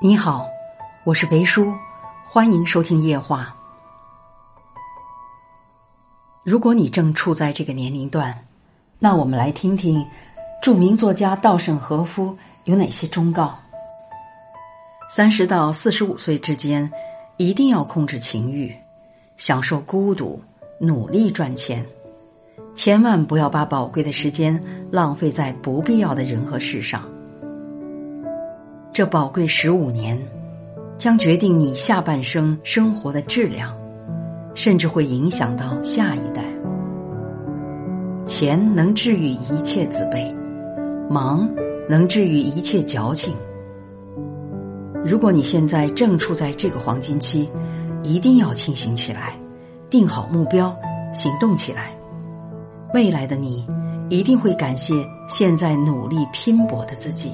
你好，我是维叔，欢迎收听夜话。如果你正处在这个年龄段，那我们来听听著名作家稻盛和夫有哪些忠告。三十到四十五岁之间，一定要控制情欲，享受孤独，努力赚钱，千万不要把宝贵的时间浪费在不必要的人和事上。这宝贵十五年，将决定你下半生生活的质量，甚至会影响到下一代。钱能治愈一切自卑，忙能治愈一切矫情。如果你现在正处在这个黄金期，一定要清醒起来，定好目标，行动起来。未来的你，一定会感谢现在努力拼搏的自己。